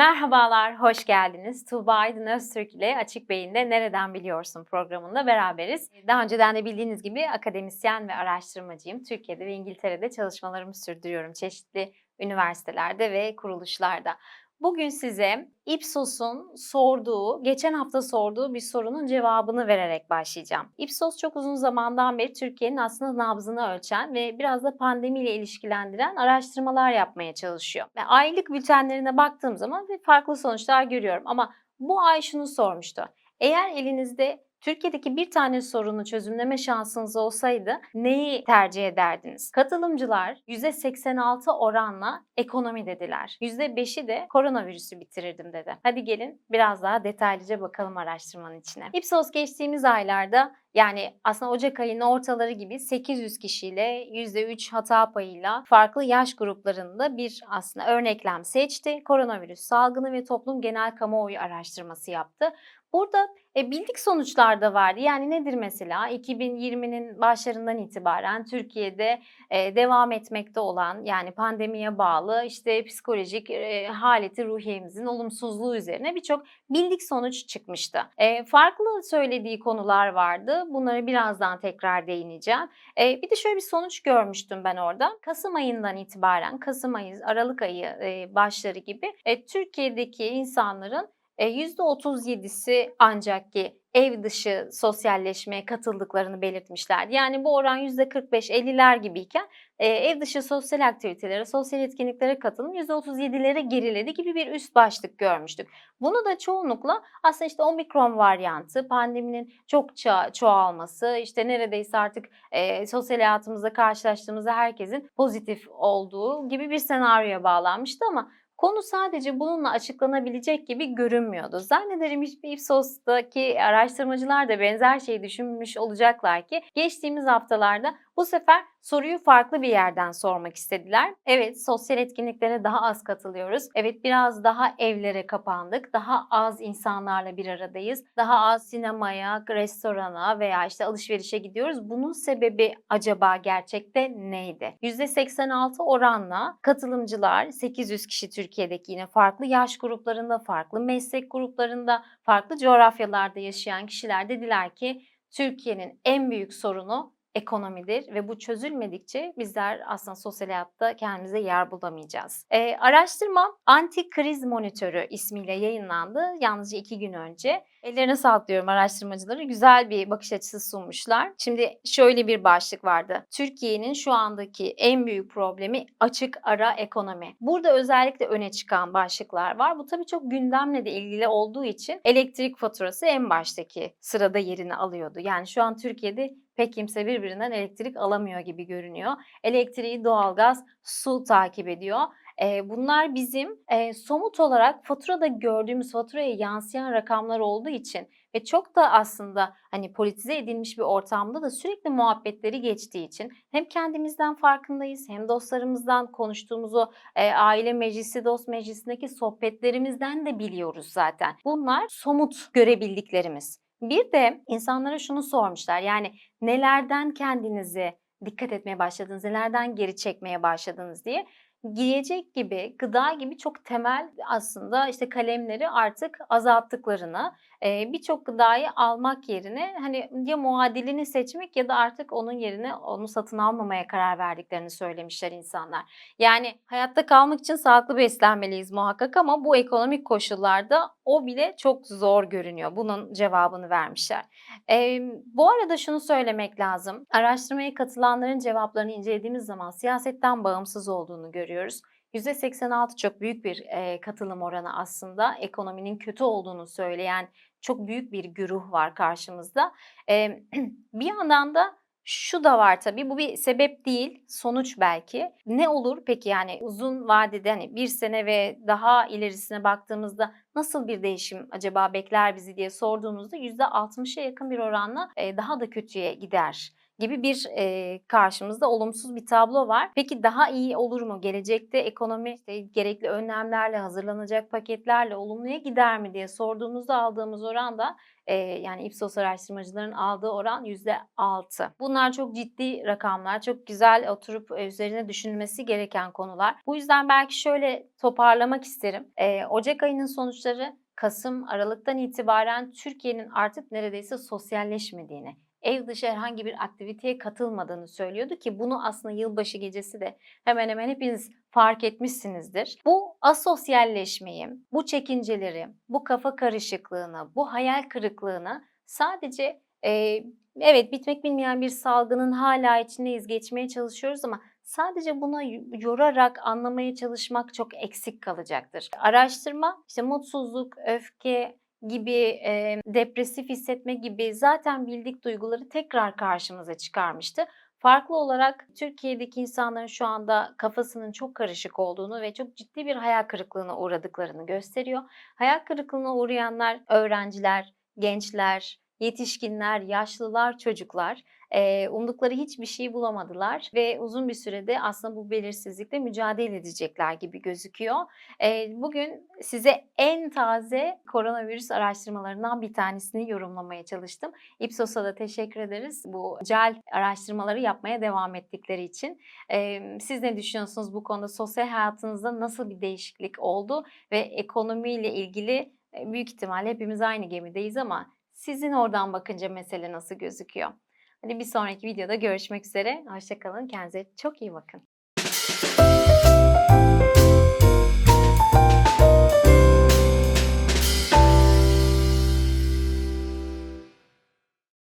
Merhabalar, hoş geldiniz. Tuğba Aydın Öztürk ile Açık Beyin'de Nereden Biliyorsun programında beraberiz. Daha önceden de bildiğiniz gibi akademisyen ve araştırmacıyım. Türkiye'de ve İngiltere'de çalışmalarımı sürdürüyorum çeşitli üniversitelerde ve kuruluşlarda. Bugün size Ipsos'un sorduğu, geçen hafta sorduğu bir sorunun cevabını vererek başlayacağım. Ipsos çok uzun zamandan beri Türkiye'nin aslında nabzını ölçen ve biraz da pandemiyle ilişkilendiren araştırmalar yapmaya çalışıyor. Ve aylık bültenlerine baktığım zaman farklı sonuçlar görüyorum ama bu ay şunu sormuştu. Eğer elinizde Türkiye'deki bir tane sorunu çözümleme şansınız olsaydı neyi tercih ederdiniz? Katılımcılar %86 oranla ekonomi dediler. %5'i de koronavirüsü bitirirdim dedi. Hadi gelin biraz daha detaylıca bakalım araştırmanın içine. Ipsos geçtiğimiz aylarda yani aslında Ocak ayının ortaları gibi 800 kişiyle %3 hata payıyla farklı yaş gruplarında bir aslında örneklem seçti. Koronavirüs salgını ve toplum genel kamuoyu araştırması yaptı. Burada e, bildik sonuçlar da vardı. Yani nedir mesela? 2020'nin başlarından itibaren Türkiye'de e, devam etmekte olan yani pandemiye bağlı işte psikolojik e, haleti ruhiyemizin olumsuzluğu üzerine birçok bildik sonuç çıkmıştı. E, farklı söylediği konular vardı. Bunları birazdan tekrar değineceğim. E, bir de şöyle bir sonuç görmüştüm ben orada. Kasım ayından itibaren, Kasım ayı, Aralık ayı e, başları gibi e, Türkiye'deki insanların %37'si ancak ki ev dışı sosyalleşmeye katıldıklarını belirtmişlerdi. Yani bu oran %45-50'ler gibiyken ev dışı sosyal aktivitelere, sosyal etkinliklere katılım %37'lere geriledi gibi bir üst başlık görmüştük. Bunu da çoğunlukla aslında işte omikron varyantı, pandeminin çokça çoğalması, işte neredeyse artık e, sosyal hayatımızda karşılaştığımızda herkesin pozitif olduğu gibi bir senaryoya bağlanmıştı ama Konu sadece bununla açıklanabilecek gibi görünmüyordu. Zannederim Ipsos'taki araştırmacılar da benzer şeyi düşünmüş olacaklar ki geçtiğimiz haftalarda bu sefer soruyu farklı bir yerden sormak istediler. Evet sosyal etkinliklere daha az katılıyoruz. Evet biraz daha evlere kapandık. Daha az insanlarla bir aradayız. Daha az sinemaya, restorana veya işte alışverişe gidiyoruz. Bunun sebebi acaba gerçekte neydi? %86 oranla katılımcılar 800 kişi Türkiye'deki yine farklı yaş gruplarında, farklı meslek gruplarında, farklı coğrafyalarda yaşayan kişiler dediler ki Türkiye'nin en büyük sorunu ekonomidir ve bu çözülmedikçe bizler aslında sosyal hayatta kendimize yer bulamayacağız. E, araştırma Anti Kriz Monitörü ismiyle yayınlandı yalnızca iki gün önce. Ellerine sağlık diyorum araştırmacıları. Güzel bir bakış açısı sunmuşlar. Şimdi şöyle bir başlık vardı. Türkiye'nin şu andaki en büyük problemi açık ara ekonomi. Burada özellikle öne çıkan başlıklar var. Bu tabii çok gündemle de ilgili olduğu için elektrik faturası en baştaki sırada yerini alıyordu. Yani şu an Türkiye'de pek kimse birbirinden elektrik alamıyor gibi görünüyor. Elektriği, doğalgaz, su takip ediyor. Bunlar bizim somut olarak faturada gördüğümüz faturaya yansıyan rakamlar olduğu için ve çok da aslında hani politize edilmiş bir ortamda da sürekli muhabbetleri geçtiği için hem kendimizden farkındayız hem dostlarımızdan konuştuğumuz o aile meclisi, dost meclisindeki sohbetlerimizden de biliyoruz zaten. Bunlar somut görebildiklerimiz. Bir de insanlara şunu sormuşlar. Yani nelerden kendinizi dikkat etmeye başladınız, nelerden geri çekmeye başladınız diye giyecek gibi, gıda gibi çok temel aslında işte kalemleri artık azalttıklarını, birçok gıdayı almak yerine hani ya muadilini seçmek ya da artık onun yerine onu satın almamaya karar verdiklerini söylemişler insanlar. Yani hayatta kalmak için sağlıklı beslenmeliyiz muhakkak ama bu ekonomik koşullarda o bile çok zor görünüyor. Bunun cevabını vermişler. Ee, bu arada şunu söylemek lazım. Araştırmaya katılanların cevaplarını incelediğimiz zaman siyasetten bağımsız olduğunu görüyoruz. %86 çok büyük bir e, katılım oranı aslında. Ekonominin kötü olduğunu söyleyen çok büyük bir güruh var karşımızda. E, bir yandan da şu da var tabii bu bir sebep değil sonuç belki. Ne olur peki yani uzun vadede hani bir sene ve daha ilerisine baktığımızda nasıl bir değişim acaba bekler bizi diye sorduğunuzda %60'a yakın bir oranla daha da kötüye gider gibi bir e, karşımızda olumsuz bir tablo var. Peki daha iyi olur mu? Gelecekte ekonomi işte gerekli önlemlerle, hazırlanacak paketlerle olumluya gider mi diye sorduğumuzda aldığımız oran da e, yani Ipsos araştırmacıların aldığı oran %6. Bunlar çok ciddi rakamlar, çok güzel oturup üzerine düşünülmesi gereken konular. Bu yüzden belki şöyle toparlamak isterim. E, Ocak ayının sonuçları Kasım, Aralık'tan itibaren Türkiye'nin artık neredeyse sosyalleşmediğini, ev dışı herhangi bir aktiviteye katılmadığını söylüyordu ki bunu aslında yılbaşı gecesi de hemen hemen hepiniz fark etmişsinizdir. Bu asosyalleşmeyi, bu çekinceleri, bu kafa karışıklığını, bu hayal kırıklığını sadece e, evet bitmek bilmeyen bir salgının hala içindeyiz, geçmeye çalışıyoruz ama sadece buna yorarak anlamaya çalışmak çok eksik kalacaktır. Araştırma işte mutsuzluk, öfke, gibi e, depresif hissetme gibi zaten bildik duyguları tekrar karşımıza çıkarmıştı. Farklı olarak Türkiye'deki insanların şu anda kafasının çok karışık olduğunu ve çok ciddi bir hayal kırıklığına uğradıklarını gösteriyor. Hayal kırıklığına uğrayanlar öğrenciler, gençler, yetişkinler, yaşlılar, çocuklar e, umdukları hiçbir şey bulamadılar ve uzun bir sürede aslında bu belirsizlikle mücadele edecekler gibi gözüküyor. E, bugün size en taze koronavirüs araştırmalarından bir tanesini yorumlamaya çalıştım. Ipsos'a da teşekkür ederiz bu cel araştırmaları yapmaya devam ettikleri için. E, siz ne düşünüyorsunuz bu konuda? Sosyal hayatınızda nasıl bir değişiklik oldu ve ekonomiyle ilgili büyük ihtimalle hepimiz aynı gemideyiz ama sizin oradan bakınca mesele nasıl gözüküyor? Hadi bir sonraki videoda görüşmek üzere. Hoşçakalın. Kendinize çok iyi bakın.